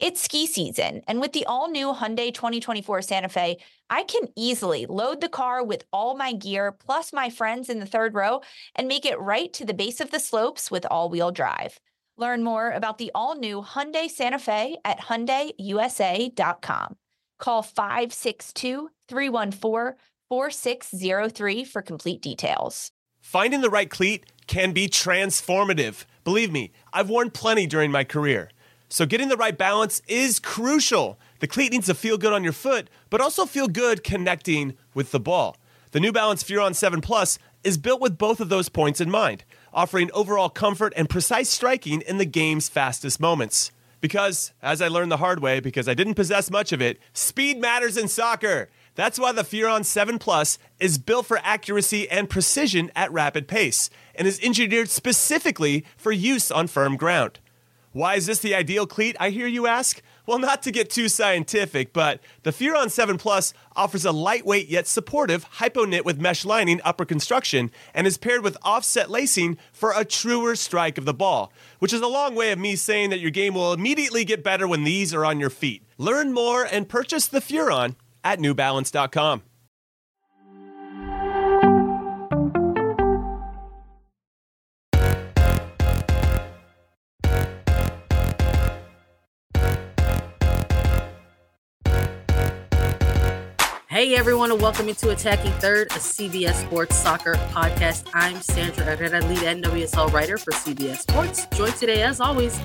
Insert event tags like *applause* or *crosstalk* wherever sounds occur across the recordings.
It's ski season, and with the all new Hyundai 2024 Santa Fe, I can easily load the car with all my gear plus my friends in the third row and make it right to the base of the slopes with all wheel drive. Learn more about the all new Hyundai Santa Fe at HyundaiUSA.com. Call 562 314 4603 for complete details. Finding the right cleat can be transformative. Believe me, I've worn plenty during my career. So getting the right balance is crucial. The cleat needs to feel good on your foot, but also feel good connecting with the ball. The New Balance Furon 7 Plus is built with both of those points in mind, offering overall comfort and precise striking in the game's fastest moments. Because, as I learned the hard way, because I didn't possess much of it, speed matters in soccer. That's why the Furon 7 Plus is built for accuracy and precision at rapid pace and is engineered specifically for use on firm ground. Why is this the ideal cleat, I hear you ask? Well, not to get too scientific, but the Furon 7 Plus offers a lightweight yet supportive Hypoknit with mesh lining upper construction and is paired with offset lacing for a truer strike of the ball, which is a long way of me saying that your game will immediately get better when these are on your feet. Learn more and purchase the Furon at newbalance.com. Hey everyone, and welcome into Attacking Third, a CBS Sports Soccer podcast. I'm Sandra Herrera, lead NWSL writer for CBS Sports. Joined today, as always,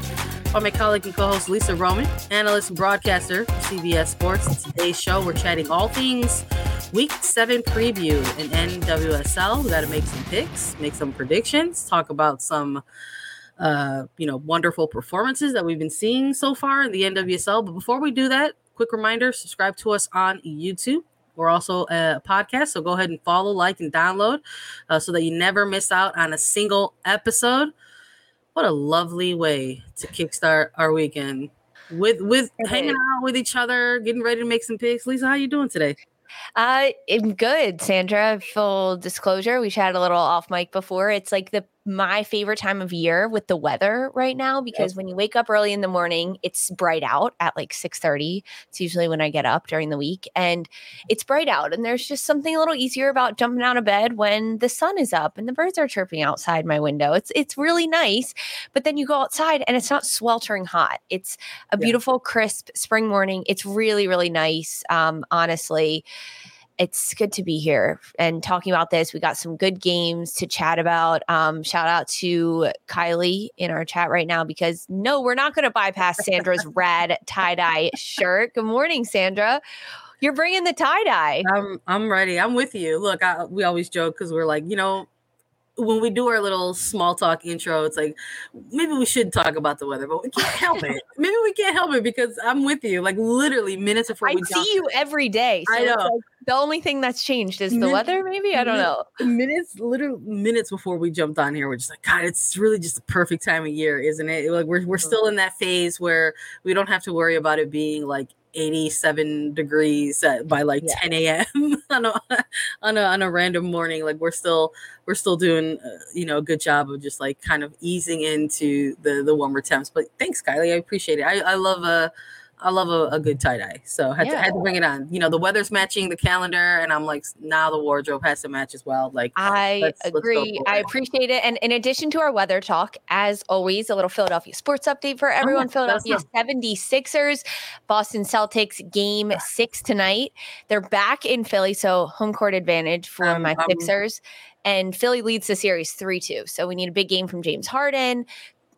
by my colleague and co-host Lisa Roman, analyst and broadcaster for CBS Sports. Today's show, we're chatting all things Week Seven preview in NWSL. We got to make some picks, make some predictions, talk about some uh, you know, wonderful performances that we've been seeing so far in the NWSL. But before we do that, quick reminder subscribe to us on YouTube. We're also a podcast, so go ahead and follow, like, and download uh, so that you never miss out on a single episode. What a lovely way to kickstart our weekend with with hanging out with each other, getting ready to make some picks. Lisa, how you doing today? Uh, I'm good, Sandra. Full disclosure, we chatted a little off mic before. It's like the my favorite time of year with the weather right now because yep. when you wake up early in the morning, it's bright out at like 6:30. It's usually when I get up during the week and it's bright out and there's just something a little easier about jumping out of bed when the sun is up and the birds are chirping outside my window. It's it's really nice, but then you go outside and it's not sweltering hot. It's a beautiful crisp spring morning. It's really really nice um honestly it's good to be here and talking about this. We got some good games to chat about. Um, shout out to Kylie in our chat right now because no, we're not going to bypass Sandra's *laughs* rad tie dye shirt. Good morning, Sandra. You're bringing the tie dye. I'm I'm ready. I'm with you. Look, I, we always joke because we're like, you know, when we do our little small talk intro, it's like maybe we should talk about the weather, but we can't *laughs* help it. maybe we can't help it because I'm with you. Like literally minutes before I we see you every day. So I know. Like the only thing that's changed is the weather. Maybe I don't know. Minutes, literally minutes before we jumped on here, we're just like, God, it's really just the perfect time of year, isn't it? Like we're we're mm-hmm. still in that phase where we don't have to worry about it being like 87 degrees at, by like yeah. 10 a.m. *laughs* on a on a on a random morning. Like we're still we're still doing uh, you know a good job of just like kind of easing into the the warmer temps. But thanks, Kylie. I appreciate it. I I love a uh, I love a, a good tie dye, so had, yeah. to, had to bring it on. You know, the weather's matching the calendar, and I'm like, now the wardrobe has to match as well. Like, I let's, agree. Let's I appreciate it. And in addition to our weather talk, as always, a little Philadelphia sports update for everyone. Oh, Philadelphia 76ers, Boston Celtics game *sighs* six tonight. They're back in Philly, so home court advantage for um, my um, Sixers. And Philly leads the series 3 2. So we need a big game from James Harden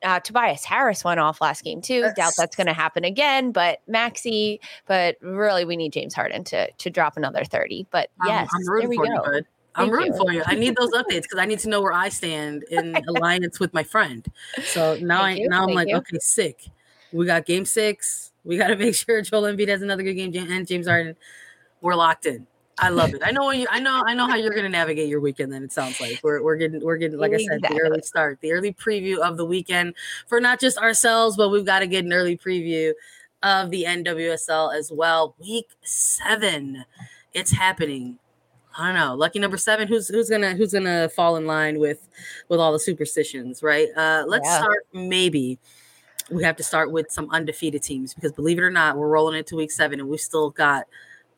uh, Tobias Harris went off last game too. That's, Doubt that's going to happen again, but Maxey, But really, we need James Harden to to drop another thirty. But yes, I'm, I'm rooting for go. you. I'm Thank rooting you. for you. I need those *laughs* updates because I need to know where I stand in *laughs* alliance with my friend. So now Thank I you. now Thank I'm like, you. okay, sick. We got game six. We got to *laughs* make sure Joel Embiid has another good game and James Harden. We're locked in. I love it. I know you. I know. I know how you're going to navigate your weekend. Then it sounds like we're we're getting we're getting like exactly. I said the early start, the early preview of the weekend for not just ourselves, but we've got to get an early preview of the NWSL as well. Week seven, it's happening. I don't know. Lucky number seven. Who's who's gonna who's gonna fall in line with with all the superstitions, right? Uh, let's yeah. start maybe we have to start with some undefeated teams because believe it or not, we're rolling into week seven and we've still got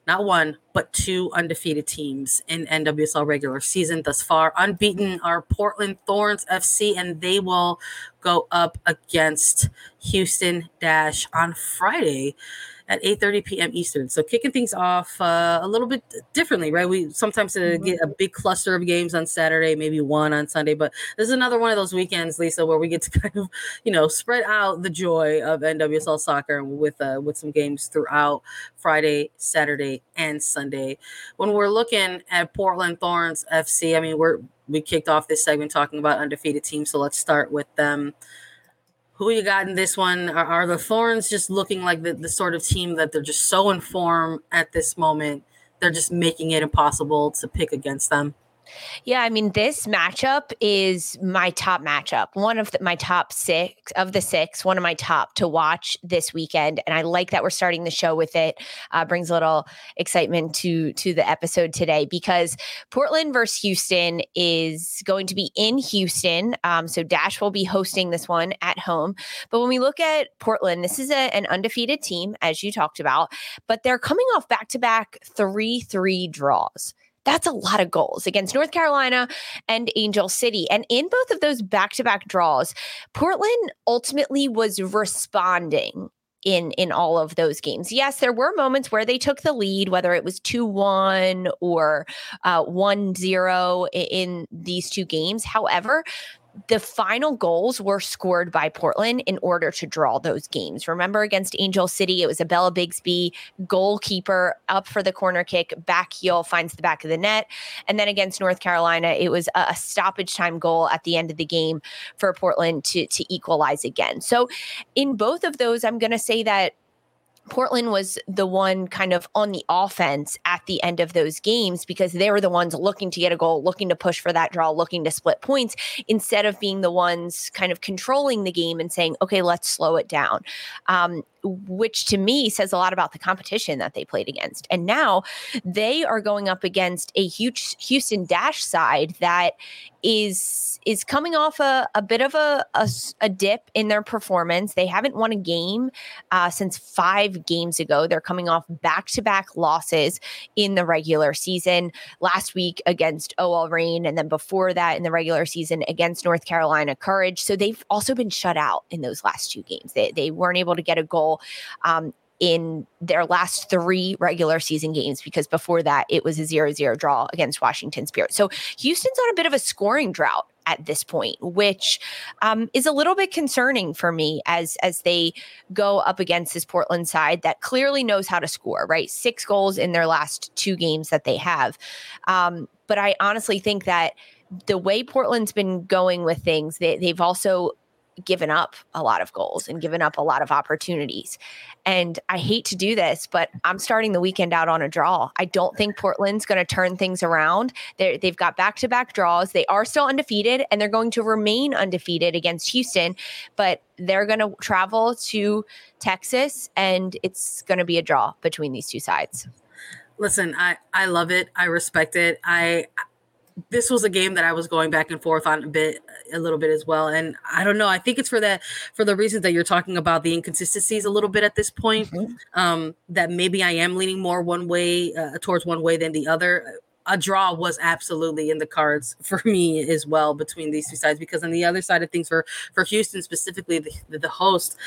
not one, but two undefeated teams in NWSL regular season thus far. Unbeaten are Portland Thorns FC, and they will go up against Houston Dash on Friday at 8:30 p.m. Eastern. So kicking things off uh, a little bit differently, right? We sometimes uh, mm-hmm. get a big cluster of games on Saturday, maybe one on Sunday, but this is another one of those weekends, Lisa, where we get to *laughs* kind of, you know, spread out the joy of NWSL soccer with uh, with some games throughout Friday, Saturday, and Sunday. When we're looking at Portland Thorns FC, I mean, we're we kicked off this segment talking about undefeated teams, so let's start with them who you got in this one? Are, are, the Thorns just looking like the, the sort of team that they're just so informed at this moment? They're just making it impossible to pick against them. Yeah, I mean, this matchup is my top matchup. One of the, my top six of the six, one of my top to watch this weekend, and I like that we're starting the show with it. Uh, brings a little excitement to to the episode today because Portland versus Houston is going to be in Houston. Um, so Dash will be hosting this one at home. But when we look at Portland, this is a, an undefeated team, as you talked about, but they're coming off back to back three three draws. That's a lot of goals against North Carolina and Angel City. And in both of those back to back draws, Portland ultimately was responding in in all of those games. Yes, there were moments where they took the lead, whether it was 2-1 or uh, 1-0 in these two games. However, the final goals were scored by Portland in order to draw those games. Remember against Angel City, it was a Bella Bixby goalkeeper up for the corner kick, back heel finds the back of the net. And then against North Carolina, it was a stoppage time goal at the end of the game for Portland to, to equalize again. So in both of those, I'm going to say that Portland was the one kind of on the offense at the end of those games because they were the ones looking to get a goal, looking to push for that draw, looking to split points instead of being the ones kind of controlling the game and saying, okay, let's slow it down. Um, which to me says a lot about the competition that they played against. And now they are going up against a huge Houston Dash side that is is coming off a, a bit of a, a, a dip in their performance. They haven't won a game uh, since five games ago. They're coming off back to back losses in the regular season. Last week against OL Reign, and then before that in the regular season against North Carolina Courage. So they've also been shut out in those last two games. They, they weren't able to get a goal um, in their last three regular season games because before that it was a 0-0 draw against Washington Spirit. So Houston's on a bit of a scoring drought at this point, which um, is a little bit concerning for me as as they go up against this Portland side that clearly knows how to score. Right, six goals in their last two games that they have. Um, but I honestly think that the way Portland's been going with things, they, they've also given up a lot of goals and given up a lot of opportunities. And I hate to do this, but I'm starting the weekend out on a draw. I don't think Portland's going to turn things around. they they've got back to back draws. They are still undefeated and they're going to remain undefeated against Houston, but they're going to travel to Texas and it's going to be a draw between these two sides. Listen, I, I love it. I respect it. I this was a game that I was going back and forth on a bit, a little bit as well. And I don't know. I think it's for that, for the reasons that you're talking about, the inconsistencies a little bit at this point. Mm-hmm. Um, that maybe I am leaning more one way uh, towards one way than the other. A draw was absolutely in the cards for me as well between these two sides because on the other side of things for for Houston specifically the, the host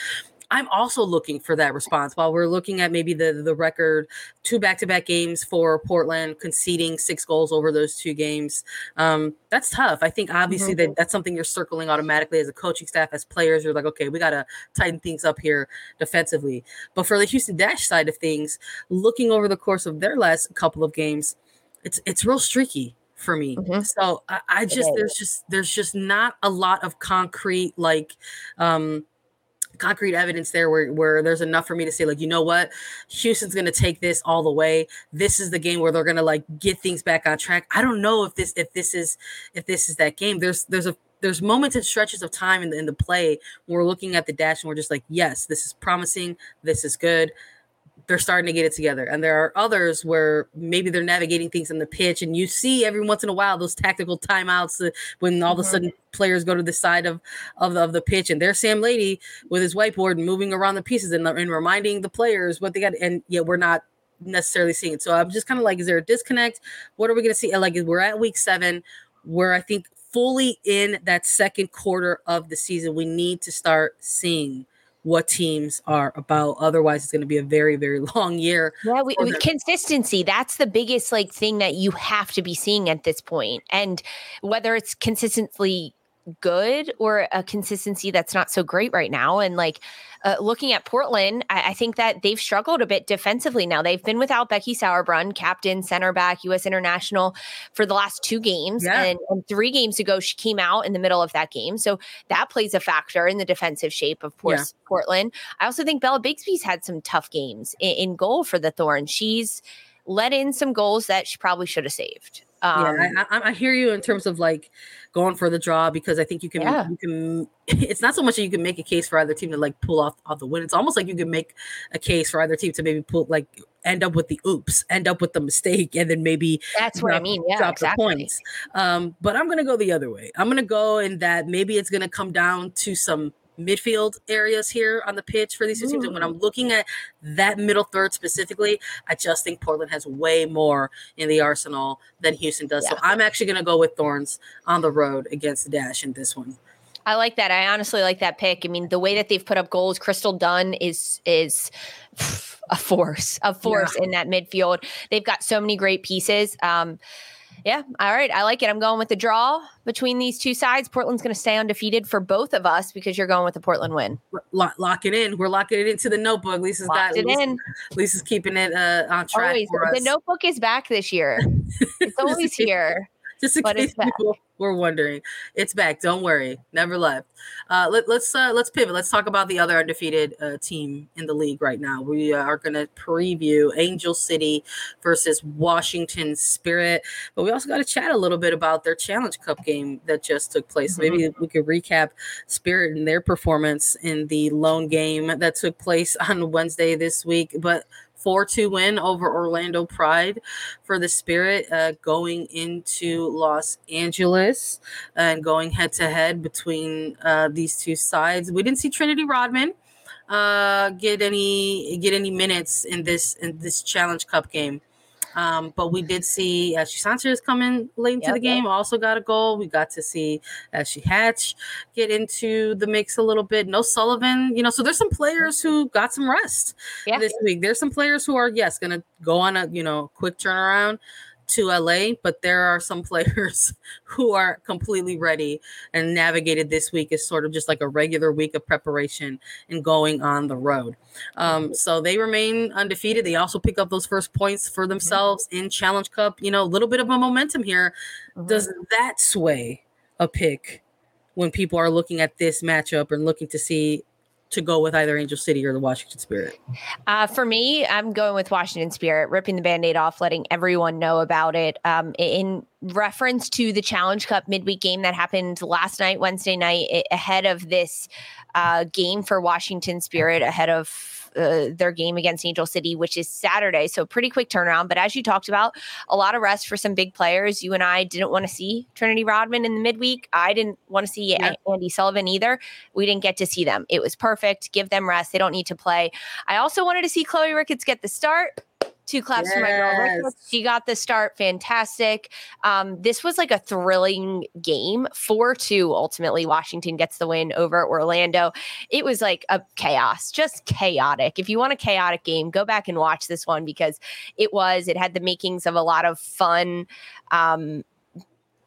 I'm also looking for that response while we're looking at maybe the the record two back to back games for Portland conceding six goals over those two games. Um, that's tough. I think obviously mm-hmm. that that's something you're circling automatically as a coaching staff, as players. You're like, okay, we got to tighten things up here defensively. But for the Houston Dash side of things, looking over the course of their last couple of games, it's it's real streaky for me. Mm-hmm. So I, I just there's just there's just not a lot of concrete like um concrete evidence there where, where there's enough for me to say like you know what? Houston's going to take this all the way. This is the game where they're going to like get things back on track. I don't know if this if this is if this is that game. There's there's a there's moments and stretches of time in the, in the play when we're looking at the dash and we're just like yes this is promising. This is good they're starting to get it together. And there are others where maybe they're navigating things in the pitch, and you see every once in a while those tactical timeouts uh, when all mm-hmm. of a sudden players go to the side of of the, of the pitch, and there's Sam Laity with his whiteboard moving around the pieces and, and reminding the players what they got. And yet we're not necessarily seeing it. So I'm just kind of like, is there a disconnect? What are we going to see? Like, we're at week seven, where I think fully in that second quarter of the season, we need to start seeing what teams are about. Otherwise, it's going to be a very, very *laughs* long year. Yeah, we, we, consistency. That's the biggest like thing that you have to be seeing at this point. And whether it's consistently good or a consistency that's not so great right now. And like uh, looking at Portland, I, I, think that they've struggled a bit defensively now. They've been without Becky Sauerbrunn, captain, center back, U.S. international for the last two games. Yeah. And, and, three games ago, she came out in the middle of that game. So that plays a factor in the defensive shape of yeah. Portland. I also think Bella Bixby's had some tough games in, in goal for the Thorns. She's let in some goals that she probably should have saved. Um, yeah, I, I, hear you in terms of like going for the draw because I think you can yeah. you can. *laughs* It's not so much that you can make a case for either team to like pull off off the win. It's almost like you can make a case for either team to maybe pull like end up with the oops, end up with the mistake, and then maybe that's what I mean. Yeah, drop exactly. the points. Um, but I'm gonna go the other way. I'm gonna go in that maybe it's gonna come down to some midfield areas here on the pitch for these two teams. And when I'm looking at that middle third specifically, I just think Portland has way more in the arsenal than Houston does. Yeah. So I'm actually going to go with Thorns on the road against the Dash in this one. I like that. I honestly like that pick. I mean, the way that they've put up goals, Crystal Dunn is is a force, a force yeah. in that midfield. They've got so many great pieces. Um, yeah. All right. I like it. I'm going with the draw between these two sides. Portland's going to stay undefeated for both of us because you're going with the Portland win. Lock, lock it in. We're locking it into the notebook. Lisa's Locked got it Lisa, in. Lisa's keeping it uh, on track. Always. The notebook is back this year. It's *laughs* always here. Just in case people were wondering, it's back. Don't worry, never left. Uh, let, us let's, uh, let's pivot. Let's talk about the other undefeated uh, team in the league right now. We are going to preview Angel City versus Washington Spirit, but we also got to chat a little bit about their Challenge Cup game that just took place. Mm-hmm. Maybe we could recap Spirit and their performance in the lone game that took place on Wednesday this week. But 4 2 win over Orlando Pride for the Spirit uh, going into Los Angeles and going head to head between uh, these two sides. We didn't see Trinity Rodman uh, get any get any minutes in this in this Challenge Cup game. Um, but we did see Ashley Sanchez coming late into yep, the game, yep. also got a goal. We got to see Ashley Hatch get into the mix a little bit. No Sullivan, you know, so there's some players who got some rest yeah. this week. There's some players who are, yes, going to go on a, you know, quick turnaround to LA, but there are some *laughs* players who are completely ready and navigated this week as sort of just like a regular week of preparation and going on the road. Um, mm-hmm. so they remain undefeated. They also pick up those first points for themselves in Challenge Cup. You know, a little bit of a momentum here. Does mm-hmm. that sway a pick when people are looking at this matchup and looking to see to go with either Angel City or the Washington Spirit? Uh, for me, I'm going with Washington Spirit, ripping the band aid off, letting everyone know about it. Um, in reference to the Challenge Cup midweek game that happened last night, Wednesday night, ahead of this uh, game for Washington Spirit, ahead of uh, their game against Angel City, which is Saturday. So pretty quick turnaround. But as you talked about, a lot of rest for some big players. You and I didn't want to see Trinity Rodman in the midweek. I didn't want to see yeah. Andi Sullivan either. We didn't get to see them. It was perfect. Give them rest. They don't need to play. I also wanted to see Chloe Ricketts get the start. Two claps yes. for my girl. She got the start. Fantastic. Um, this was like a thrilling game. 4 2. Ultimately, Washington gets the win over Orlando. It was like a chaos, just chaotic. If you want a chaotic game, go back and watch this one because it was, it had the makings of a lot of fun. Um,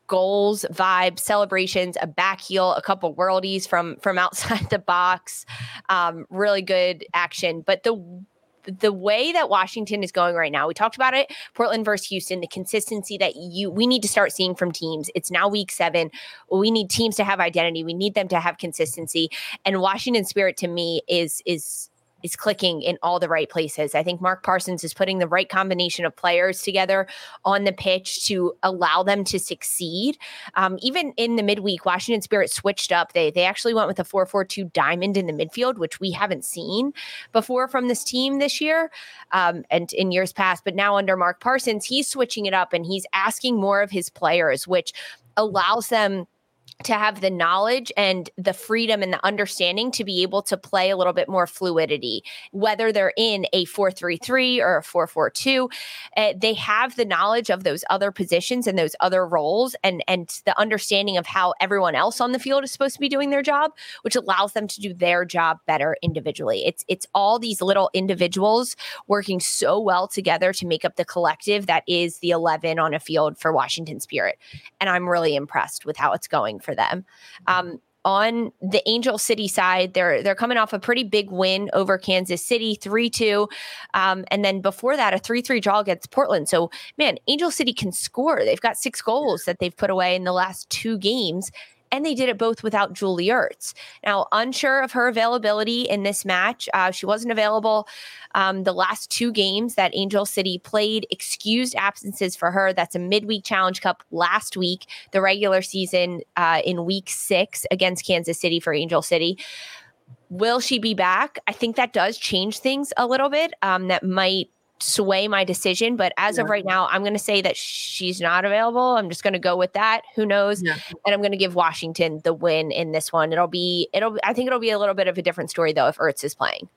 goals, vibes, celebrations, a back heel, a couple worldies from from outside *laughs* the box. Um, really good action. But the the way that Washington is going right now, we talked about it, Portland versus Houston, the consistency that you we need to start seeing from teams. It's now week seven. We need teams to have identity. We need them to have consistency. And Washington Spirit to me is is is clicking in all the right places. I think Mark Parsons is putting the right combination of players together on the pitch to allow them to succeed. Um, even in the midweek, Washington Spirit switched up. They they actually went with a 4-4-2 diamond in the midfield, which we haven't seen before from this team this year um, and in years past. But now under Mark Parsons, he's switching it up and he's asking more of his players, which allows them to have the knowledge and the freedom and the understanding to be able to play a little bit more fluidity, whether they're in a 4-3-3 or a 4-4-2. Uh, they have the knowledge of those other positions and those other roles and, and the understanding of how everyone else on the field is supposed to be doing their job, which allows them to do their job better individually. It's it's all these little individuals working so well together to make up the collective that is the 11 on a field for Washington Spirit. And I'm really impressed with how it's going for them. Um, on the Angel City side, they're they're coming off a pretty big win over Kansas City, three two, um, and then before that, a three three draw against Portland. So man, Angel City can score. They've got six goals that they've put away in the last two games, and they did it both without Julie Ertz. Now, unsure of her availability in this match. Uh, she wasn't available um, the last two games that Angel City played, excused absences for her. That's a midweek challenge cup last week, the regular season uh, in week six against Kansas City for Angel City. Will she be back? I think that does change things a little bit. Um, that might sway my decision. But as yeah. of right now, I'm going to say that she's not available. I'm just going to go with that. Who knows? Yeah. And I'm going to give Washington the win in this one. It'll be, it'll, I think it'll be a little bit of a different story though if Ertz is playing.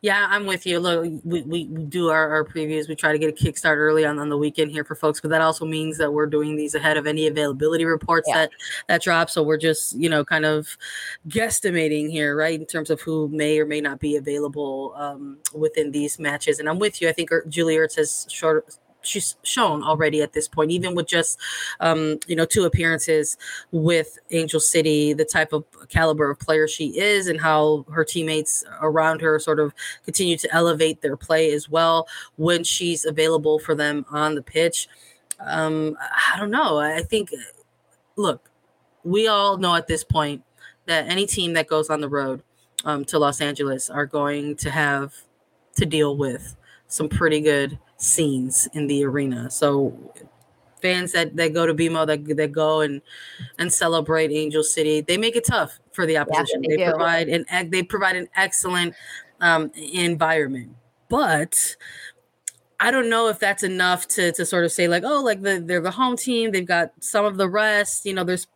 Yeah, I'm with you. Look, we, we, do our, our previews. We try to get a kickstart early on, on the weekend here for folks, but that also means that we're doing these ahead of any availability reports yeah. that that drop. So we're just, you know, kind of guesstimating here, right, in terms of who may or may not be available um, within these matches. And I'm with you. I think Julie Ertz has short, she's shown already at this point, even with just um, you know two appearances with Angel City, the type of caliber of player she is, and how her teammates around her sort of continue to elevate their play as well when she's available for them on the pitch. Um, I don't know. I think, look, we all know at this point that any team that goes on the road um, to Los Angeles are going to have to deal with some pretty good scenes in the arena. So fans that, that go to BMO that, that go and and celebrate Angel City, they make it tough for the opposition. Yeah, they, they provide an they provide an excellent um, environment. But I don't know if that's enough to to sort of say like, oh, like the they're the home team. They've got some of the rest. You know, there's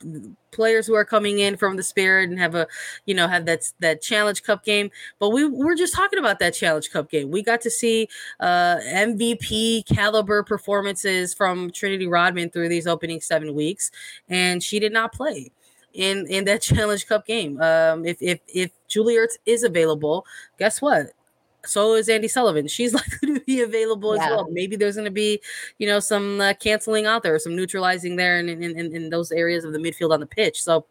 players who are coming in from the Spirit and have a, you know, have that that Challenge Cup game. But we we're just talking about that Challenge Cup game. We got to see uh, MVP caliber performances from Trinity Rodman through these opening seven weeks, and she did not play in in that *laughs* Challenge Cup game. Um, if if if Julie Ertz is available, guess what? So is Andi Sullivan. She's *laughs* likely to be available yeah. as well. Maybe there's going to be, you know, some uh, canceling out there, some neutralizing there in, in, in, in those areas of the midfield on the pitch. So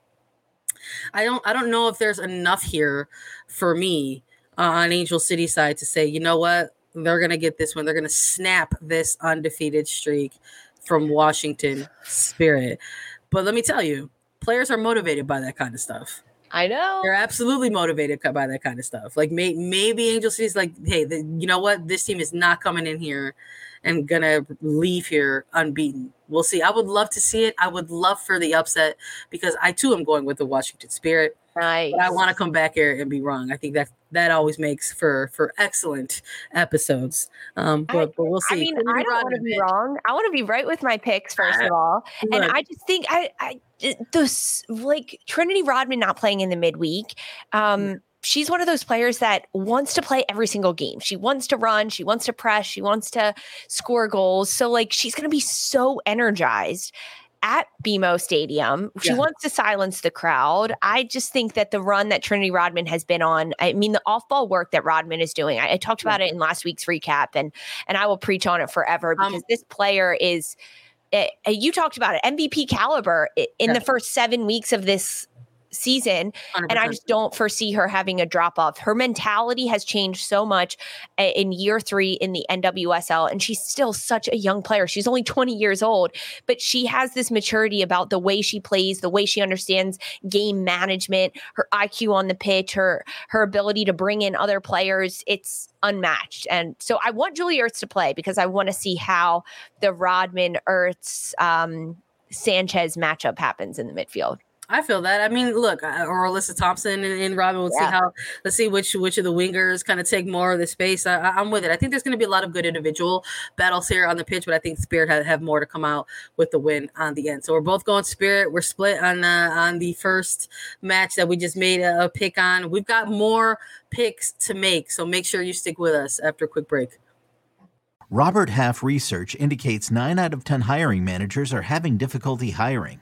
I don't I don't know if there's enough here for me uh, on Angel City side to say, you know what, they're going to get this one. They're going to snap this undefeated streak from Washington Spirit. But let me tell you, players are motivated by that kind of stuff. I know. They're absolutely motivated by that kind of stuff. Like may, maybe Angel City's like, hey, the, you know what? This team is not coming in here and gonna leave here unbeaten. We'll see. I would love to see it. I would love for the upset because I too am going with the Washington Spirit. Nice. But I want to come back here and be wrong. I think that that always makes for for excellent episodes. Um, but, I, but we'll see. I mean, I don't want to be wrong. I want to be right with my picks first of all, and I just think I I those like Trinity Rodman not playing in the midweek. Um, she's one of those players that wants to play every single game. She wants to run, she wants to press, she wants to score goals. So like she's going to be so energized at BMO Stadium. She yeah. wants to silence the crowd. I just think that the run that Trinity Rodman has been on, I mean, the off ball work that Rodman is doing, I, I talked about it in last week's recap, and and I will preach on it forever um because um, this player is. Uh, you talked about it, MVP caliber in yeah. the first seven weeks of this season. 100%. And I just don't foresee her having a drop off. Her mentality has changed so much in year three in the NWSL, and she's still such a young player. She's only 20 years old, but she has this maturity about the way she plays, the way she understands game management, her IQ on the pitch, her her ability to bring in other players. It's unmatched. And so I want Julie Ertz to play because I want to see how the Rodman Ertz um, Sanchez matchup happens in the midfield. I feel that. I mean, look, uh, or Alyssa Thompson and, and Robin. We'll yeah. see how. Let's see which which of the wingers kind of take more of the space. I, am with it. I think there's going to be a lot of good individual battles here on the pitch, but I think Spirit have, have more to come out with the win on the end. So we're both going Spirit. We're split on uh, on the first match that we just made a, a pick on. We've got more picks to make, so make sure you stick with us after a quick break. Robert Half research indicates nine out of ten hiring managers are having difficulty hiring.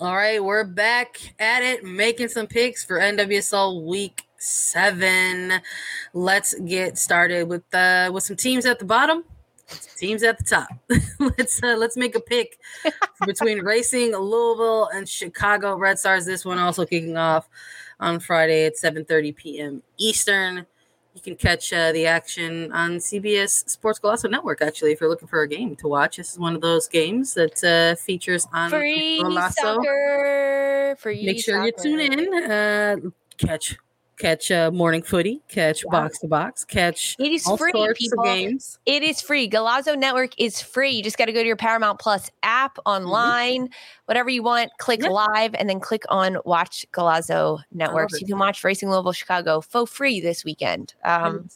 All right, we're back at it, making some picks for NWSL week seven. Let's get started with uh with some teams at the bottom, teams at the top. *laughs* let's uh, let's make a pick *laughs* between Racing Louisville and Chicago Red Stars. This one also kicking off on Friday at 7:30 p.m. Eastern. You can catch uh, the action on CBS Sports Golazo Network. Actually, if you're looking for a game to watch, this is one of those games that uh, features on free Golazo. Soccer, free Make sure soccer. you tune in. Uh, catch catch uh, morning footy, catch yeah. box to box, catch it is all free, sorts people. of games. It is free. Golazo Network is free. You just got to go to your Paramount Plus app mm-hmm. online, mm-hmm. whatever you want. Click yep. live and then click on Watch Golazo Network. So you can watch Racing Louisville Chicago for free this weekend. Um,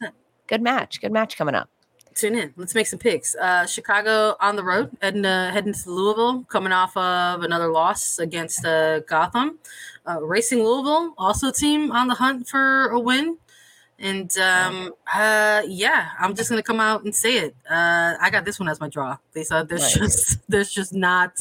good match. Good match coming up tune in. Let's make some picks. Uh, Chicago on the road, heading to, heading to Louisville, coming off of another loss against uh, Gotham. Uh, Racing Louisville, also team on the hunt for a win. And um, uh, yeah, I'm just gonna come out and say it. Uh, I got this one as my draw, Lisa. There's right. just *laughs* there's just not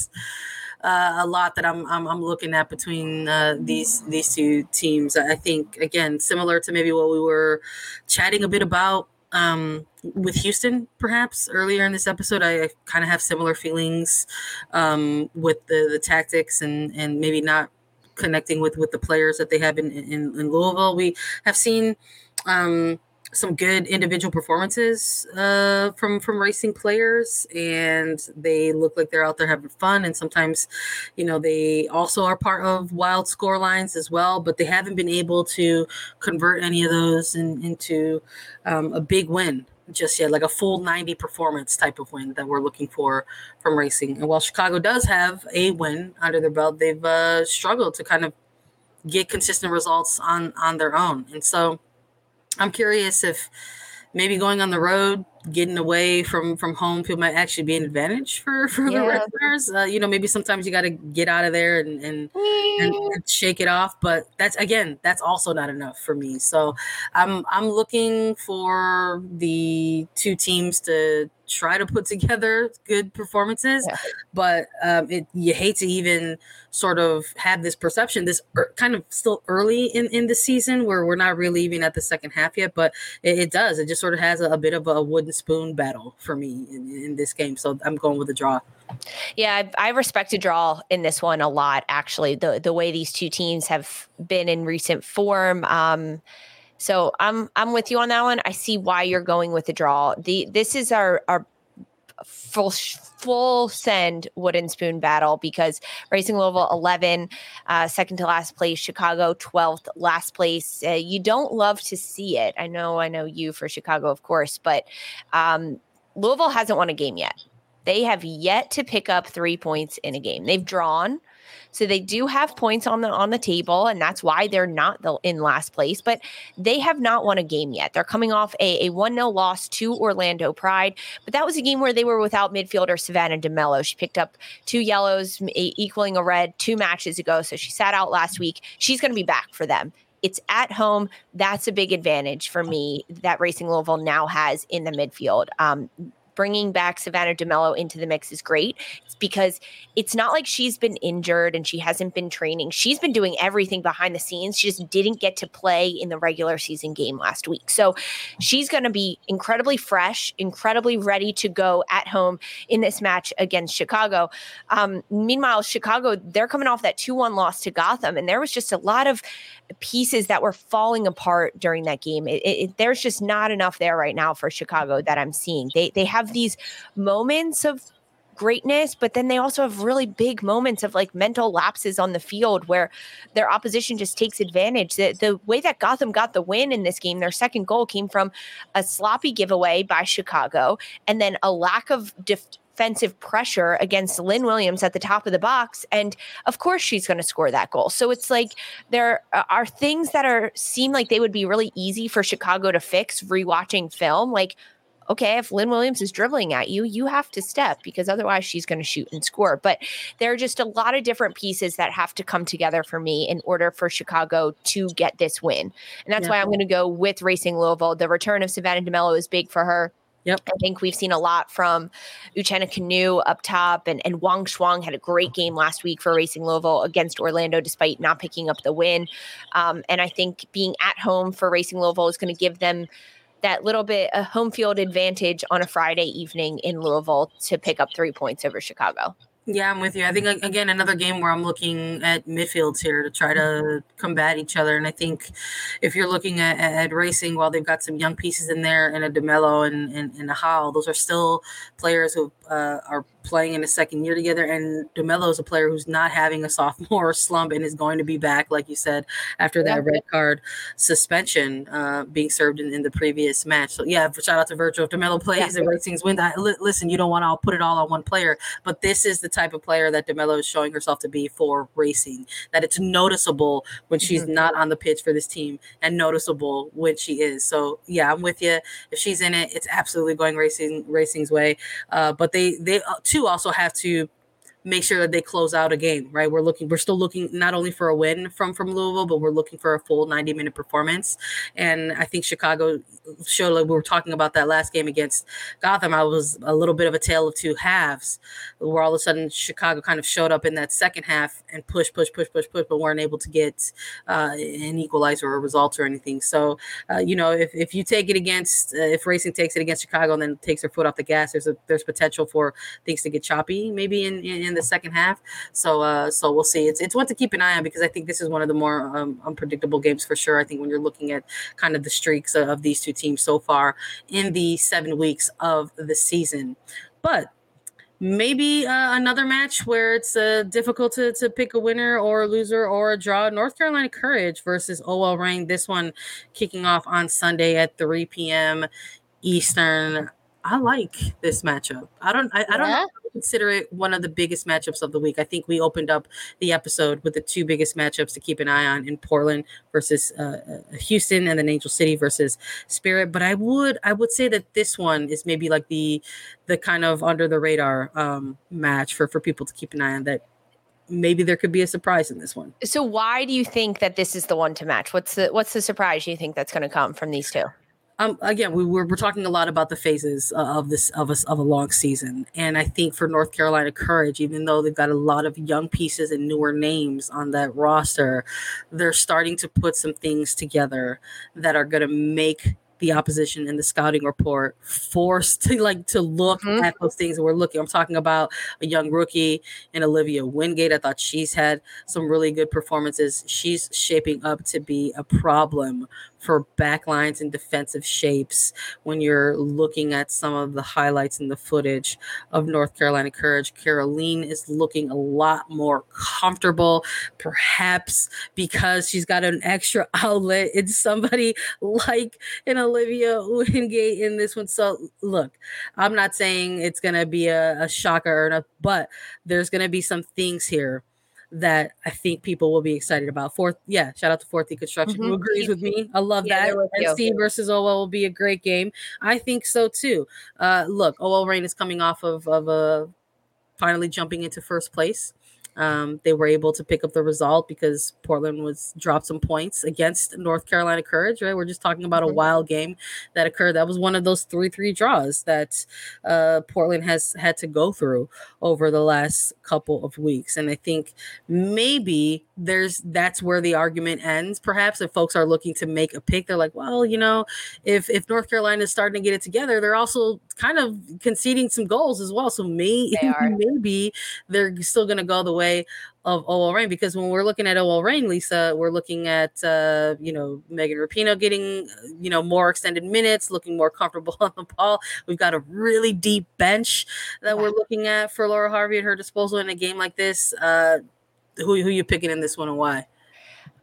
uh, a lot that I'm, I'm, I'm looking at between uh, these these two teams. I think again, similar to maybe what we were chatting a bit about um, with Houston, perhaps earlier in this episode, I, I kind of have similar feelings um, with the the tactics and and maybe not connecting with with the players that they have in in, in Louisville. We have seen. Um, some good individual performances uh, from from racing players, and they look like they're out there having fun. And sometimes, you know, they also are part of wild score lines as well, but they haven't been able to convert any of those in, into um, a big win just yet, like a full 90 performance type of win that we're looking for from racing. And while Chicago does have a win under their belt, they've uh, struggled to kind of get consistent results on on their own. And so I'm curious if maybe going on the road, getting away from from home, people might actually be an advantage for *laughs* for yeah. the Red Stars. Uh, you know, maybe sometimes you got to get out of there and and, and and shake it off. But that's again, that's also not enough for me. So I'm I'm looking for the two teams to try to put *laughs* together good performances, yeah. but um, it you hate to even sort of have this perception, this er, kind of still early in in the season where we're not really even at the second half yet, but it, it does. It just sort of has a, a, bit of a wooden spoon battle for me in, in this game, so I'm going with a draw. Yeah, I, I respect a draw in this one a lot. Actually, the the way these two teams have been in recent form. Um, so I'm I'm with you on that one. I see why you're going with the draw. The this is our our full full send wooden spoon battle because Racing Louisville 11, uh, second to last place, Chicago 12th, last place. Uh, you don't love to see it. I know, I know you for Chicago, of course, but um, Louisville hasn't won a game yet. They have yet to pick up three points in a game. They've drawn. So they do have points on the on the table, and that's why they're not the, in last place. But they have not won a game yet. They're coming off a, one 0 loss to Orlando Pride, but that was a game where they were without midfielder Savannah DeMello. She picked up two yellows, equaling a red, two matches ago. So she sat out last week. She's going to be back for them. It's at home. That's a big advantage for me that Racing Louisville now has in the midfield. Um, bringing back Savannah DeMello into the mix is great. It's because it's not like she's been injured and she hasn't been training. She's been doing everything behind the scenes. She just didn't get to play in the regular season game last week. So she's going to be incredibly fresh, incredibly ready to go at home in this match against Chicago. Um, meanwhile, Chicago, they're coming off that 2 1 loss to Gotham, and there was just a lot of pieces that were falling apart during that game. It, it, there's just not enough there right now for Chicago that I'm seeing. They they have these moments of greatness, but then they also have really big moments of like mental lapses on the field where their opposition just takes advantage. The, the way that Gotham got the win in this game, their second goal came from a sloppy giveaway by Chicago and then a lack of def- defensive pressure against Lynn Williams at the top of the box. And of course, she's going to score that goal. So it's like there are things that are seem like they would be really easy for Chicago to fix rewatching film. Like, okay, if Lynn Williams is dribbling at you, you have to step because otherwise she's going to shoot and score. But there are just a lot of different pieces that have to come together for me in order for Chicago to get this win. And that's yeah. why I'm going to go with Racing Louisville. The return of Savannah DeMello is big for her. Yep. I think we've seen a lot from Uchenna Kanu up top, and, and Wang Shuang had a great game last week for Racing Louisville against Orlando, despite not picking up the win. Um, and I think being at home for Racing Louisville is going to give them that little bit a home field advantage on a Friday evening in Louisville to pick up three points over Chicago. Yeah, I'm with you. I think again another game where I'm looking at midfields here to try to combat each other. And I think if you're looking at, at racing, while they've got some young pieces in there and a DeMello and, and, and a Howell, those are still players who uh, are playing in a second year together. And DeMello is a player who's not having a sophomore *laughs* slump and is going to be back, like you said, after that yeah. red card suspension uh, being served in, in, the previous match. So, yeah, shout out to Virgil. If DeMello plays yeah. and Racing's win, I, listen, you don't want to put it all on one player, but this is the type of player that DeMello is showing herself to be for Racing, that it's noticeable when she's mm-hmm. not on the pitch for this team and noticeable when she is. So, yeah, I'm with you. If she's in it, it's absolutely going Racing Racing's way. Uh, but they, they, uh, also have to make sure that they close out a game, right? We're looking, we're still looking not only for a win from from Louisville, but we're looking for a full 90 minute performance. And I think Chicago showed like we were talking about that last game against Gotham. I was a little bit of a tale of two halves, where all of a sudden Chicago kind of showed up in that second half and push, push, push, push, push, but weren't able to get uh, an equalizer or a result or anything. So uh, you know, if, if you take it against, uh, if Racing takes it against Chicago and then takes their foot off the gas, there's a there's potential for things to get choppy maybe in in, in the second half. So uh, so we'll see. It's it's one to keep an eye on because I think this is one of the more um, unpredictable games for sure. I think when you're looking at kind of the streaks of, these two teams so far in the seven weeks of the season, but maybe uh, another match where it's uh, difficult to, to pick a winner or a loser or a draw. North Carolina Courage versus OL Reign. This one kicking off on Sunday at 3 p.m. Eastern. I like this matchup. I don't. I, I don't yeah. consider it one of the biggest matchups of the week. I think we opened up the episode with the two biggest matchups to keep an eye on in Portland versus uh, uh, Houston, and then Angel City versus Spirit. But I would. I would say that this one is maybe like the the kind of under the radar um, match for for people to keep an eye on. That maybe there could be a surprise in this one. So why do you think that this is the one to match? What's the what's the surprise you think that's going to come from these two? Um, again, we were, we're talking a lot about the phases of this of a, of a long season, and I think for North Carolina Courage, even though they've got a lot of young pieces and newer names on that roster, they're starting to put some things together that are going to make the opposition and the scouting report forced to like to look Mhm. at those things we're looking. I'm talking about a young rookie and Olivia Wingate. I thought she's had some really good performances. She's shaping up to be a problem for backlines and defensive shapes when you're looking at some of the highlights in the footage of North Carolina Courage. Kerolin is looking a lot more comfortable, perhaps because she's got an extra *laughs* outlet. It's somebody like an Olivia Wingate in this one. So, look, I'm not saying it's going to be a, a shocker, or not, but there's going to be some things here that I think people will be excited about. Fourth, yeah, shout out to Fourth Construction who Mhm. agrees with me. I love Yeah, that. they're you. Versus OL will be a great game. I think so too. Uh, look, OL Reign is coming off of of a finally jumping into first place. Um, they were able to pick up the result because Portland was dropped some points against North Carolina Courage. Right, we're just talking about a wild game that occurred. That was one of those three three draws that uh, Portland has had to go through over the last couple of weeks, and I think maybe there's that's where the argument ends. Perhaps if folks are looking to make a pick, they're like, well, you know, if if North Carolina is starting to get it together, they're also kind of conceding some goals as well. So may, *laughs* maybe they're still going to go the way of OL because when we're looking at OL Lisa, we're looking at uh, you know Megan Rapinoe getting you know more extended minutes, looking more comfortable *laughs* on the ball. We've got a really deep bench that we're looking at for Laura Harvey at her disposal in a game like this. Uh, who who you picking in this one and why?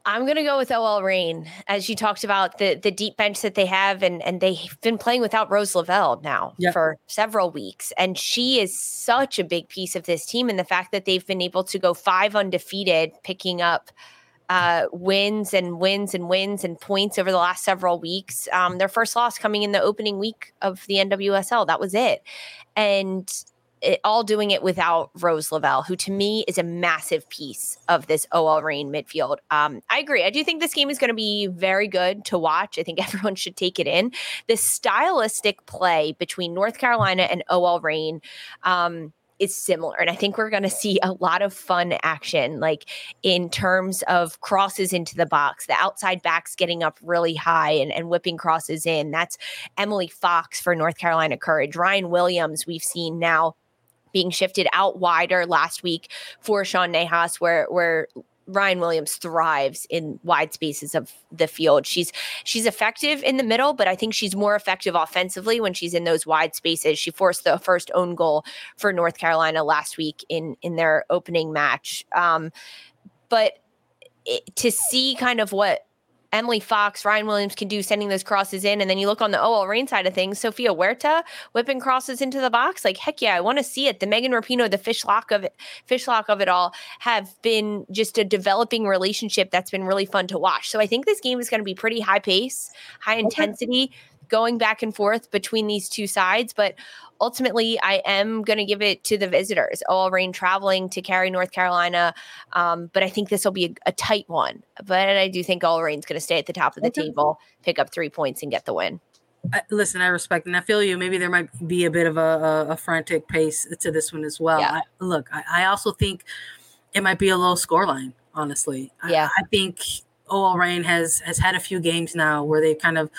I'm gonna go with OL Reign, as you talked about the the deep bench that they have, and and they've been playing without Rose Lavelle now Yep. for several weeks, and she is such a big piece of this team, and the fact that they've been able to go five undefeated, picking up uh, wins and wins and wins and points over the last several weeks. Um, their first loss coming in the opening week of the NWSL, that was it, and it, all doing it without Rose Lavelle, who to me is a massive piece of this OL Reign midfield. Um, I agree. I do think this game is going to be very good to watch. I think *laughs* everyone should take it in. The stylistic play between North Carolina and OL Reign. Um, is similar. And I think we're going to see a lot of fun action, like in terms of crosses into the box, the outside backs getting up really high and, and whipping crosses in. That's Emily Fox for North Carolina Courage. Ryan Williams, we've seen now being shifted out wider last week for Sean Nahas, where where Ryan Williams thrives in wide spaces of the field. She's she's effective in the middle, but I think she's more effective offensively when she's in those wide spaces. She forced the first own goal for North Carolina last week in in their opening match. Um, but it, to see kind of what Emily Fox, Ryan Williams can do sending those crosses in. And then you look on the OL Reign side of things, Sofia Huerta whipping crosses into the box. Like, heck yeah, I want to see it. The Megan Rapinoe, the Fishlock of it, Fishlock of it all have been just a developing relationship that's been really fun to watch. So I think this game is going to be pretty high pace, high intensity, going back and forth between these two sides. But ultimately, I am going to give it to the visitors. OL Reign traveling to Cary North Carolina. Um, but I think this will be a, a tight one. But I do think OL Reign's going to stay at the top of the Okay. table, pick up three points, and get the win. I, listen, I respect and I feel you. Maybe there might be a bit of a, a, a frantic pace to this one as well. Yeah. I, look, I, I also think it might be a low score line. Honestly, Yeah. I, think OL Reign has has had a few games now where they kind of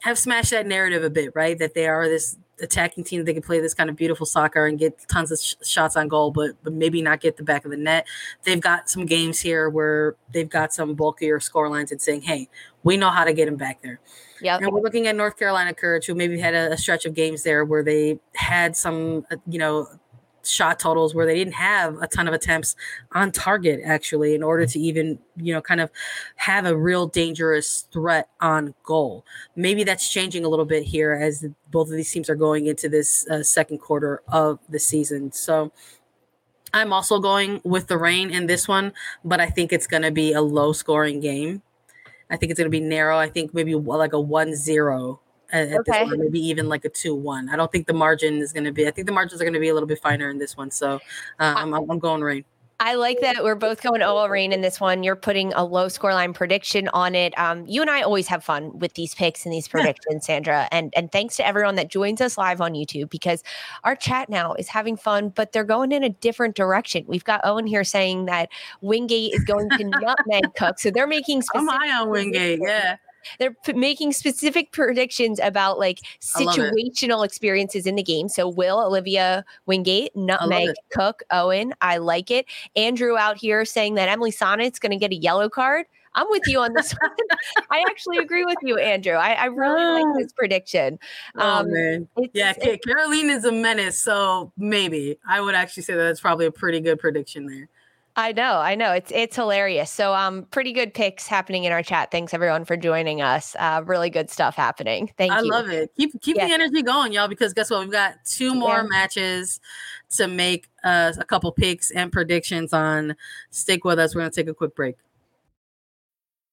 have smashed that narrative a bit, right? That they are this attacking team that they can play this kind of beautiful soccer and get tons of sh- shots on goal, but but maybe not get the back of the net. They've got some games here where they've got some bulkier score lines and saying, "Hey, we know how to get them back there." Yeah, And we're looking at North Carolina Courage, who maybe had a, a stretch of games there where they had some, uh, you know, shot totals where they didn't have a ton of attempts on target actually in order to even you know kind of have a real dangerous threat on goal. Maybe that's changing a little bit here as both of these teams are going into this uh, second quarter of the season. So i'm also going with the Reign in this one but i think it's going to be a low scoring game. I think it's going to be narrow. I think maybe like a 1-0 at, at this Okay. one, maybe even like a two-one. I don't think the margin is going to be. I think the margins are going to be a little bit finer in this one. So uh, I'm, I'm going Reign. I like that we're both going OL Reign in this one. You're putting a low scoreline prediction on it. Um, you and I always have fun with these picks and these predictions, Sandra. And and thanks to everyone that joins us live on YouTube because our chat now is having fun, but they're going in a different direction. We've got Owen here saying that Wingate is going to nutmeg Cook, so they're making *laughs* I'm high on Wingate. Yeah. They're p- making specific predictions about like I love it. situational experiences in the game. So Will, Olivia Wingate, Nutmeg. Cook, Owen. I like it. Andrew out here saying that Emily Sonnett's going to get a yellow card. I'm with you on this *laughs* one. I actually agree with you, Andrew. I, I really like this prediction. Oh Um, man, it's- yeah. it's- Caroline is a menace, so maybe I would actually say that that's probably a pretty good prediction there. I know, I know. It's it's hilarious. So um pretty good picks happening in our chat. Thanks everyone for joining us. Uh really good stuff happening. Thank I you. I love it. Keep keep Yeah. the energy going, y'all, because guess what? We've got two more Yeah. matches to make uh, a couple picks and predictions on. Stick with us. We're gonna take a quick break.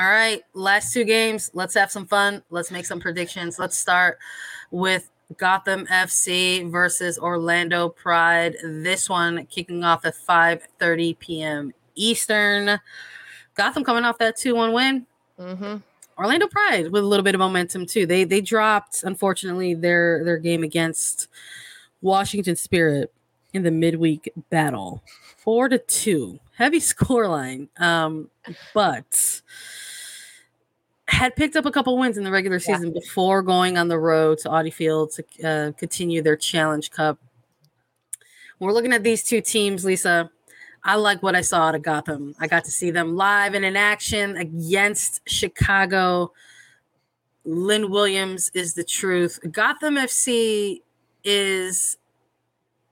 All right, last two games. Let's have some fun. Let's make some predictions. Let's start with Gotham FC versus Orlando Pride. This one kicking off at 5:30 p.m. Eastern. Gotham coming off that 2-1 win. hmm Orlando Pride with a little bit of momentum too. They they dropped unfortunately their their game against Washington Spirit in the midweek battle. 4 to 2. Heavy *laughs* scoreline. Um but had picked up a couple wins in the regular Yeah. season before going on the road to Audi Field to uh, continue their Challenge Cup. We're looking at these two teams, Lisa. I like what I saw out of Gotham. I got to see them live and in action against Chicago. Lynn Williams is the truth. Gotham FC is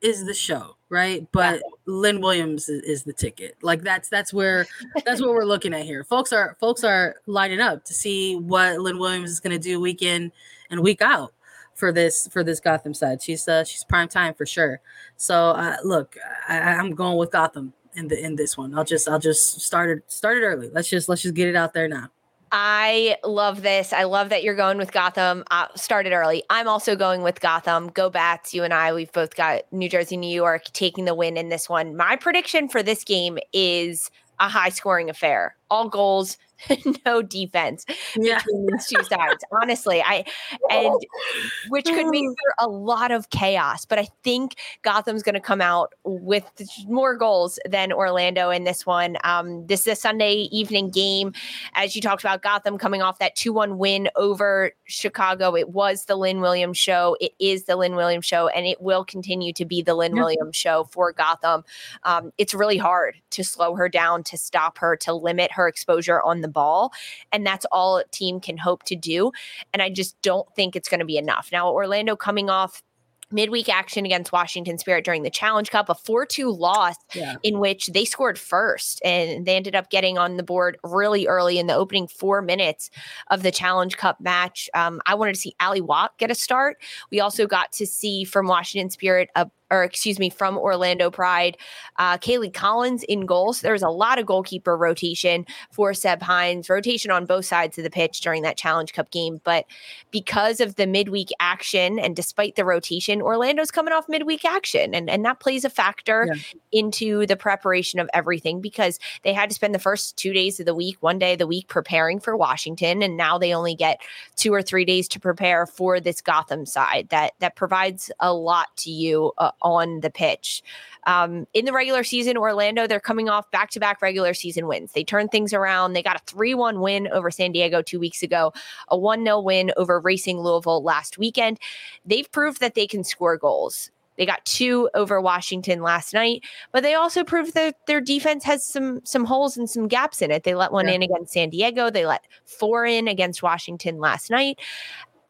is the show, right? But Lynn Williams is, is the ticket. Like that's that's where that's what we're looking at here. Folks are folks are lining up to see what Lynn Williams is going to do week in and week out for this for this Gotham side. She's uh she's prime time for sure. So uh, look, I, I'm going with Gotham in the in this one. I'll just I'll just start it start it early. Let's just let's just get it out there now. I love this. I love that you're going with Gotham. Uh, started early. I'm also going with Gotham. Go Bats. You and I, we've both got New Jersey, New York taking the win in this one. My prediction for this game is a high scoring affair. All goals, *laughs* no defense Yeah. between these two sides. Honestly, I and *laughs* which could for a lot of chaos. But I think Gotham's going to come out with more goals than Orlando in this one. Um, this is a Sunday evening game, as you talked about. Gotham coming off that two-one win over Chicago. It was the Lynn Williams show. It is the Lynn Williams show, and it will continue to be the Lynn Yeah. Williams show for Gotham. Um, it's really hard to slow her down, to stop her, to limit her exposure on the ball. And that's all a team can hope to do. And I just don't think it's going to be enough. Now, Orlando coming off midweek action against Washington Spirit during the Challenge Cup, a 4 2 loss Yeah. in which they scored first and they ended up getting on the board really early in the opening four minutes of the Challenge Cup match. Um, I wanted to see Ally Watt get a start. We also got to see from Washington Spirit a or excuse me, from Orlando Pride, uh, Kaylie Collins in goals. There was a lot of goalkeeper rotation for Seb Hines, rotation on both sides of the pitch during that Challenge Cup game. But because of the midweek action and despite the rotation, Orlando's coming off midweek action. And, and that plays a factor Yeah. into the preparation of everything because they had to spend the first two days of the week, one day of the week preparing for Washington. And now they only get two or three days to prepare for this Gotham side that that provides a lot to you uh, on the pitch. Um, in the regular season, Orlando, they're coming off back to back regular season wins. They turned things around. They got a 3 1 win over San Diego two weeks ago, a 1 0 win over Racing Louisville last weekend. They've proved that they can score goals. They got two over Washington last night, but they also proved that their defense has some some holes and some gaps in it. They let one yeah. in against San Diego. They let four in against Washington last night.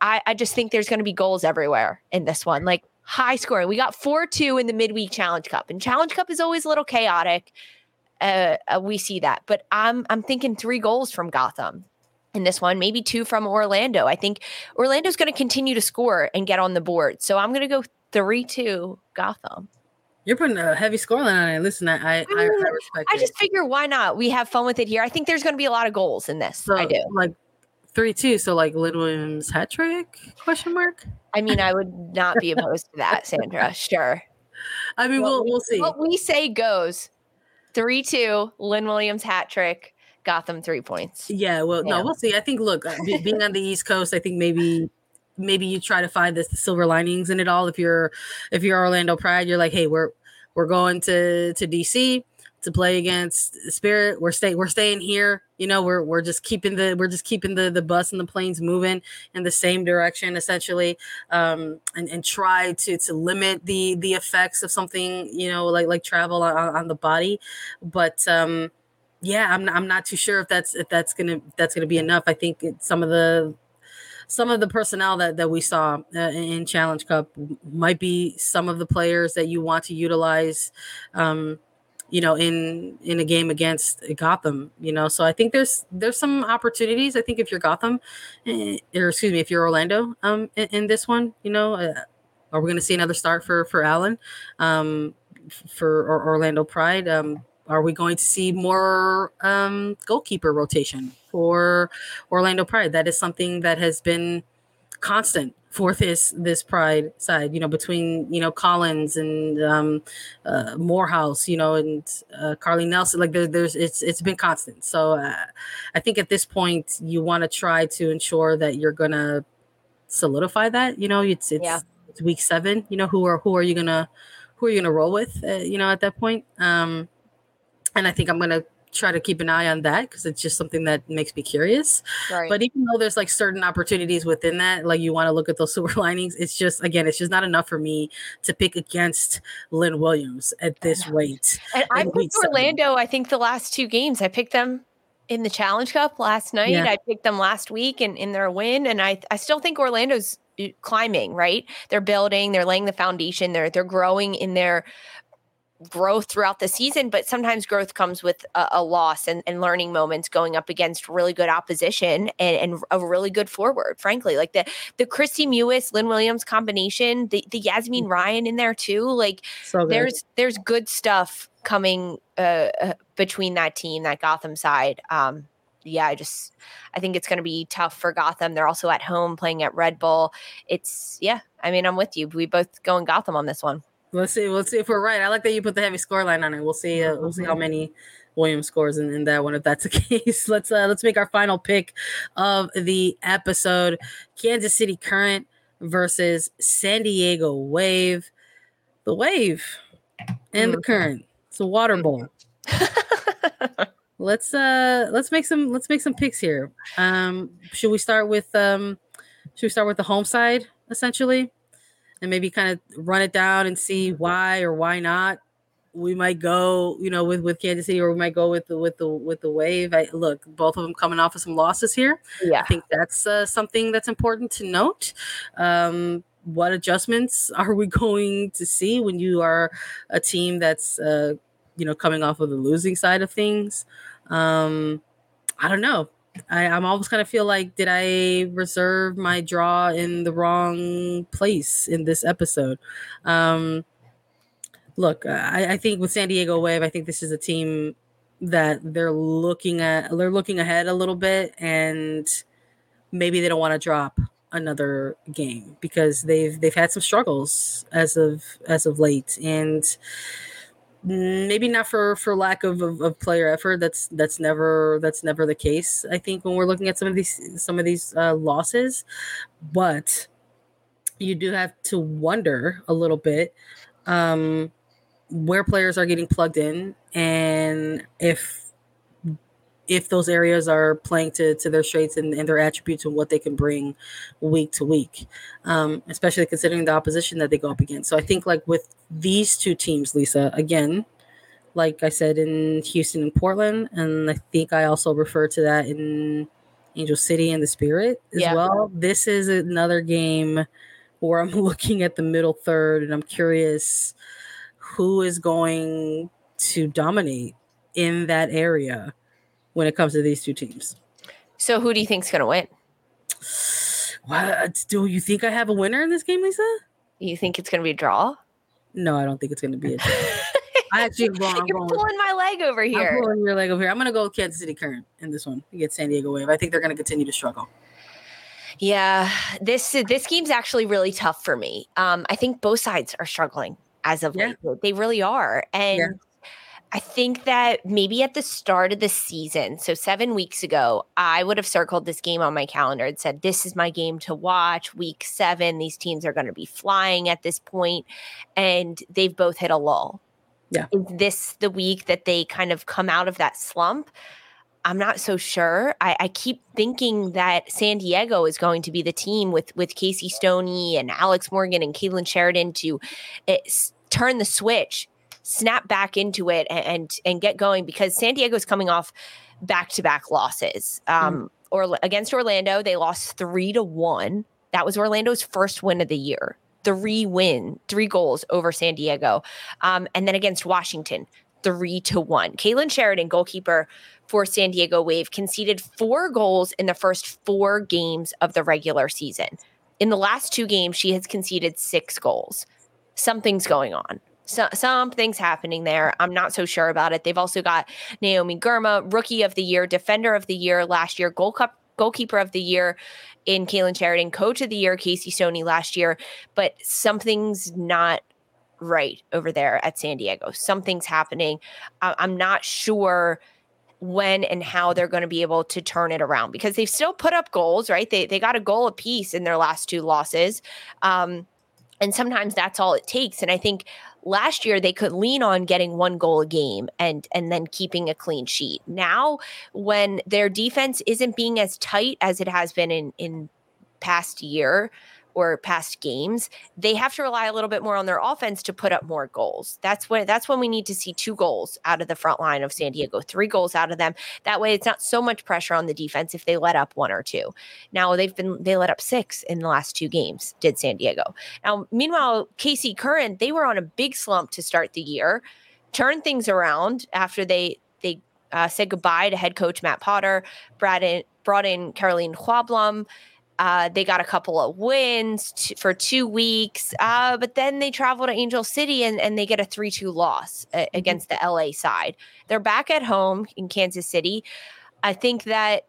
I, I just think there's going to be goals everywhere in this one. Like high scoring. We got 4 2 in the midweek Challenge Cup, and Challenge Cup is always a little chaotic. Uh, uh, we see that, but I'm I'm thinking three goals from Gotham in this one, maybe two from Orlando. I think Orlando's going to continue to score and get on the board, so I'm going to go three two Gotham. You're putting a heavy scoreline on it. Listen, I I, I, I respect. I just figure why not? We have fun with it here. I think there's going to be a lot of goals in this. So, I do. Like three two. So like Lynn Williams hat trick? Question mark. I mean, I would not be opposed to that, Sandra. *laughs* Sure. I mean, we'll we'll see. What we say goes. Three two. Lynn Williams hat trick. Gotham three points. Yeah. Well, yeah. no, we'll see. I think. Look, uh, being on the East Coast, I think maybe maybe you try to find the silver linings in it all. If you're if you're Orlando Pride, you're like, hey, we're we're going to to DC to play against Spirit. We're stay we're staying here. You know, we're we're just keeping the we're just keeping the the bus and the planes moving in the same direction essentially, um, and and try to to limit the the effects of something you know like like travel on, on the body, but. um yeah, I'm I'm not too sure if that's if that's gonna that's gonna be enough. I think some of the some of the personnel that that we saw uh, in Challenge Cup might be some of the players that you want to utilize um, you know in in a game against Gotham you know? So I think there's there's some opportunities I think if you're Gotham eh, or excuse me if you're Orlando um in, in this one you know uh, are we going to see another start for for Allen um for Orlando Pride? Um are we going to see more um goalkeeper rotation for Orlando Pride? That is something that has been constant for this this pride side you know between you know collins and um uh Moorhouse you know and uh carly nelson like there, there's it's it's been constant so uh, i think at this point you want to try to ensure that you're gonna solidify that you know it's it's, yeah. it's week seven you know who are who are you gonna who are you gonna roll with uh, you know at that point um and i think i'm gonna try to keep an eye on that because it's just something that makes me curious. Right. But even though there's like certain opportunities within that, like you want to look at those *laughs* silver linings, it's just again, it's just not enough for me to pick against Lynn Williams at this rate. And I picked Orlando. I think the last two games, I picked them in the Challenge Cup last night. Yeah. I picked them last week and in their win, and I I still think Orlando's uh, climbing. Right, they're building, they're laying the foundation, they're they're growing in their growth throughout the season, but sometimes growth comes with a, a loss and, and, learning moments going up against really good opposition and, and, a really good forward, frankly. Like the the Kristie Mewis, Lynn Williams combination, the, the Yazmeen mm. Ryan in there too. Like so there's there's good stuff coming uh, uh, between that team, that Gotham side. Um, yeah, I just I think it's going to be tough for Gotham. They're also at home playing at Red Bull. It's yeah. I mean, I'm with you. We both go in Gotham on this one. Let's see. Let's see if we're right. I like that you put the heavy score line on it. We'll see. Uh, we'll see how many Williams scores in, in that one if that's the *laughs* case. let's uh, let's make our final pick of the episode: Kansas City Current versus San Diego Wave. The Wave and the mm. Current. It's a water mm. bowl. *laughs* let's uh let's make some let's make some picks here. Um, should we start with um should we start with the home side essentially? And maybe kind of run it down and see why or why not we might go, you know, with with Kansas City, or we might go with the with the with the Wave. I look, both of them coming off of some losses here. Yeah, I think that's uh, something that's important to note. Um, what adjustments *laughs* are we going to see when you are a team that's, uh, you know, coming off of the losing side of things? Um, I don't know. I, I'm always kind of feel like, did I reserve my draw in the wrong place in this episode? Um, look, I, I think with San Diego Wave, I think this is a team that they're looking at, they're looking ahead a little bit, and maybe they don't want to drop another game because they've they've had some struggles as of as of late, and maybe not for for lack of, of, of, player effort that's that's never that's never the case i think when we're looking at some of these some of these uh, losses. But you do have to wonder a little bit um where players are getting plugged in and if if those areas are playing to, to their strengths and, and their attributes and what they can bring week to week, um, especially considering the opposition that they go up against. So I think like with these two teams, Lisa, again, like I said in Houston and Portland, and I think I also refer to that in Angel City and the Spirit as yeah. well. This is another game where I'm *laughs* looking at the middle third and I'm curious who is going to dominate in that area when it comes to these two teams. So who do you think's going to win? What do you think I have a winner in this game, Lisa? You think it's going to be a draw? No, I don't think it's going to be a draw. *laughs* I actually wrong. You're wrong. pulling my leg over here. I'm pulling your leg over here. I'm going to go with Kansas City Current in this one. Get San Diego Wave. I think they're going to continue to struggle. Yeah, this this game's actually really tough for me. Um, I think both sides are struggling as of yeah. late. They really are, and. Yeah. I think that maybe at the start of the season, so seven weeks ago, I would have circled this game on my calendar and said, This is my game to watch. Week seven, these teams are going to be flying at this point, And they've both hit a lull. Yeah. Is this the week that they kind of come out of that slump? I'm not so sure. I, I, keep thinking that San Diego is going to be the team with with Casey Stoney and Alex Morgan and Kailen Sheridan to eh, turn the switch, snap back into it, and and, get going because San Diego's coming off back to back losses. Um, mm. Or against Orlando, they lost three to one. That was Orlando's first win of the year. Three win, three goals over San Diego, um, and then against Washington, three to one. Kailen Sheridan, goalkeeper for San Diego Wave, conceded four goals in the first four games of the regular season. In the last two games, she has conceded six goals. Something's going on. So, something's happening there. I'm not so sure about it. They've also got Naomi Girma, rookie of the year, defender of the year last year, goal Cup goalkeeper of the year in Kailen Sheridan, coach of the year, Casey Stoney last year. But something's not right over there at San Diego. Something's happening. I'm not sure when and how they're going to be able to turn it around because they've still put up goals, right? They they got a goal apiece in their last two losses. Um, and sometimes that's all it takes. And I think last year they could lean on getting one goal a game and and then keeping a clean sheet. Now, when their defense isn't being as tight as it has been in in past year, or past games, they have to rely a little bit more on their offense to put up more goals. That's when that's when we need to see two goals out of the front line of San Diego, three goals out of them. That way it's not so much pressure on the defense if they let up one or two. Now they've been they let up six in the last two games, did San Diego. Now, meanwhile, KC Current, they were on a big slump to start the year, turned things around after they they uh, said goodbye to head coach Matt Potter, brought in, brought in Caroline Sjöblom, uh, they got a couple of wins t- for two weeks, uh, but then they travel to Angel City and, and they get a 3 2 loss uh, mm-hmm. against the LA side. They're back at home in Kansas City. I think that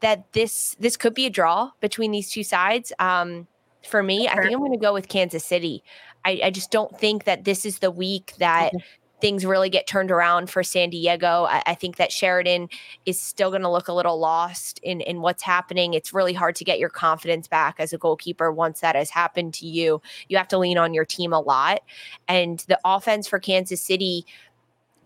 that this this could be a draw between these two sides. Um, for me, I think I'm going to go with Kansas City. I, I, just don't think that this is the week that things really get turned around for San Diego. I, I think that Sheridan is still going to look a little lost in, in what's happening. It's really hard to get your confidence back as a goalkeeper once that has happened to you. You have to lean on your team a lot. And the offense for Kansas City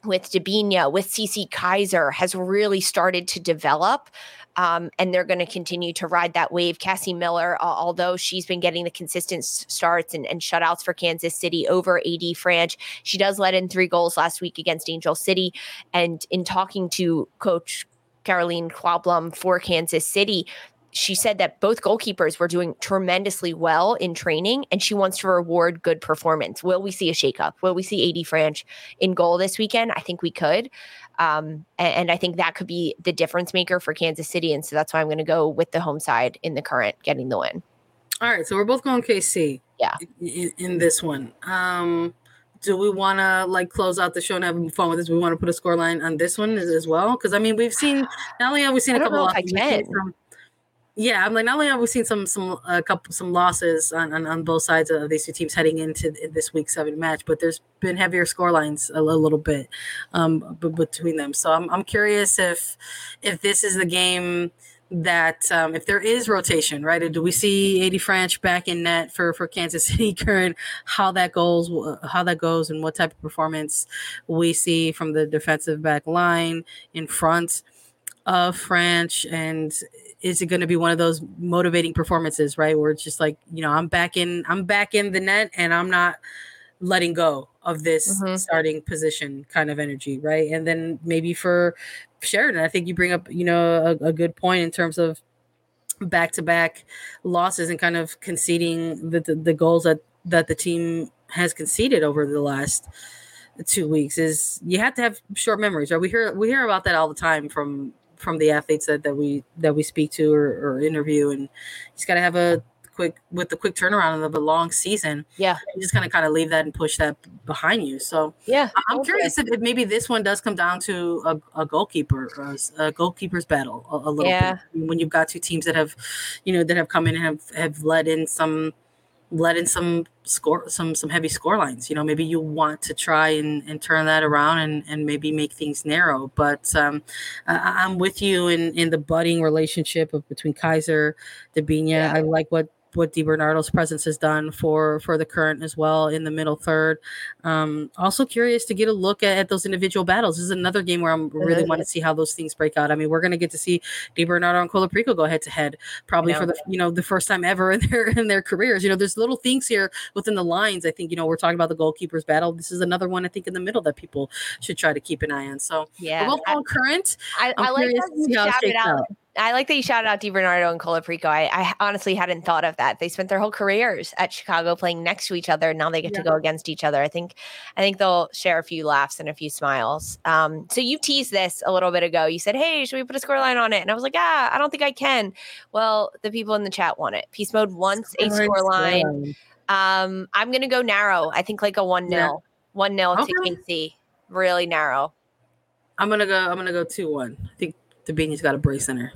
with Debinha, with Cece Kizer has really started to develop. Um, and they're going to continue to ride that wave. Cassie Miller, uh, although she's been getting the consistent starts and, and shutouts for Kansas City over AD Franch, she does let in three goals last week against Angel City. And in talking to Coach Caroline Sjöblom for Kansas City, she said that both goalkeepers were doing tremendously well in training and she wants to reward good performance. Will we see a shakeup? Will we see AD Franch in goal this weekend? I think we could. Um, and, and, I think that could be the difference maker for Kansas City. And so that's why I'm going to go with the home side in the current getting the win. All right. So we're both going KC. Yeah. In, in this one. Um, do we want to like close out the show and have fun with this? We want to put a score line on this one as, as well because I mean we've seen not only have we seen a couple of yeah, I'm like not only have we seen some some a couple some losses on, on, on both sides of these two teams heading into this week seven match, but there's been heavier score lines a, little bit um, b- between them. So I'm I'm curious if if this is the game that um, if there is rotation, right? Do we see AD Franch back in net for for Kansas *laughs* City current? How that goes, how that goes, and what type of performance we see from the defensive back line in front. of Franch and is it going to be one of those motivating performances, right? Where it's just like, you know, I'm back in, I'm back in the net and I'm not letting go of this Mhm. starting position kind of energy, right? And then maybe for Sheridan, I think you bring up, you know, a, a good point in terms of back to back losses and kind of conceding the, the, the goals that, that the team has conceded over the last two weeks is you have to have short memories, right? We hear we hear about that all the time from from the athletes that, that we that we speak to or, or interview and just got to have a quick with the quick turnaround of a long season Yeah. you just kind of kind of leave that and push that behind you so Yeah. I'm Okay. curious if, if maybe this one does come down to a, a goalkeeper or a a goalkeeper's battle a, a little Yeah. bit when you've got two teams that have you know that have come in and have have led in some led in some score some some heavy score lines you know maybe you want to try and, and turn that around and, and maybe make things narrow but um I, i'm with you in in the budding relationship of between Kizer Debinha. Yeah. i like what what DiBernardo's presence has done for for the current as well in the middle third. Um, also curious to get a look at, at those individual battles. This is another game where I'm really want to see how those things break out. I mean, we're gonna get to see DiBernardo and Colaprico go head to head probably for the you know the first time ever *laughs* in their in their careers. You know, there's little things here within the lines. I think you know we're talking about the goalkeepers battle. This is another one I think in the middle that people should try to keep an eye on. So Yeah. both I, on current. I, I like how to see you how it out. I like that you shouted out DiBernardo and Colaprico. I, I honestly hadn't thought of that. They spent their whole careers at Chicago playing next to each other. and Now they get to go against each other. I think, I think they'll share a few laughs and a few smiles. Um, so you teased this a little bit ago. You said, "Hey, should we put a score line on it?" And I was like, "Ah, I don't think I can." Well, the people in the chat want it. Peace mode wants a Current score line. scoreline. Um, I'm gonna go narrow. I think like a one Yeah. nil, one nil to Okay. KC. Really narrow. I'm gonna go. I'm gonna go two one. I think Debinha's got a brace in her.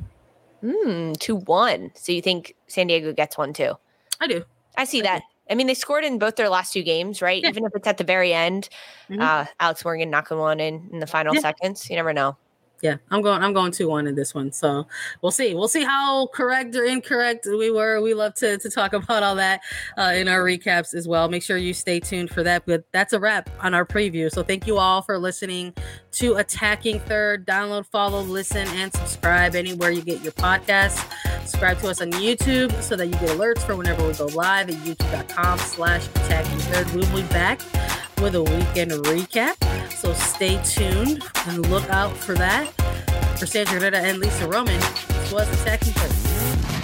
Hmm, two one. So you think San Diego gets one too? I do. I see I that. I mean, they scored in both their last two games, right? Yeah. Even if it's at the very end, Mhm. uh, Alex Morgan knocking one in in the final Yeah. seconds. You never know. Yeah, I'm going. I'm going two one in this one. So we'll see. We'll see how correct or incorrect we were. We love to to talk *laughs* about all that uh, in our recaps as well. Make sure you stay tuned for that. But that's a wrap on our preview. So thank you all for listening to Attacking Third. Download, follow, listen, and subscribe anywhere you get your podcasts. Subscribe to us on YouTube so that you get alerts for whenever we go live at youtube.com/slash Attacking Third. We'll be back with a weekend recap. So stay tuned and look out for that. For Sandra Herrera and Lisa Roman, this was Attacking Third.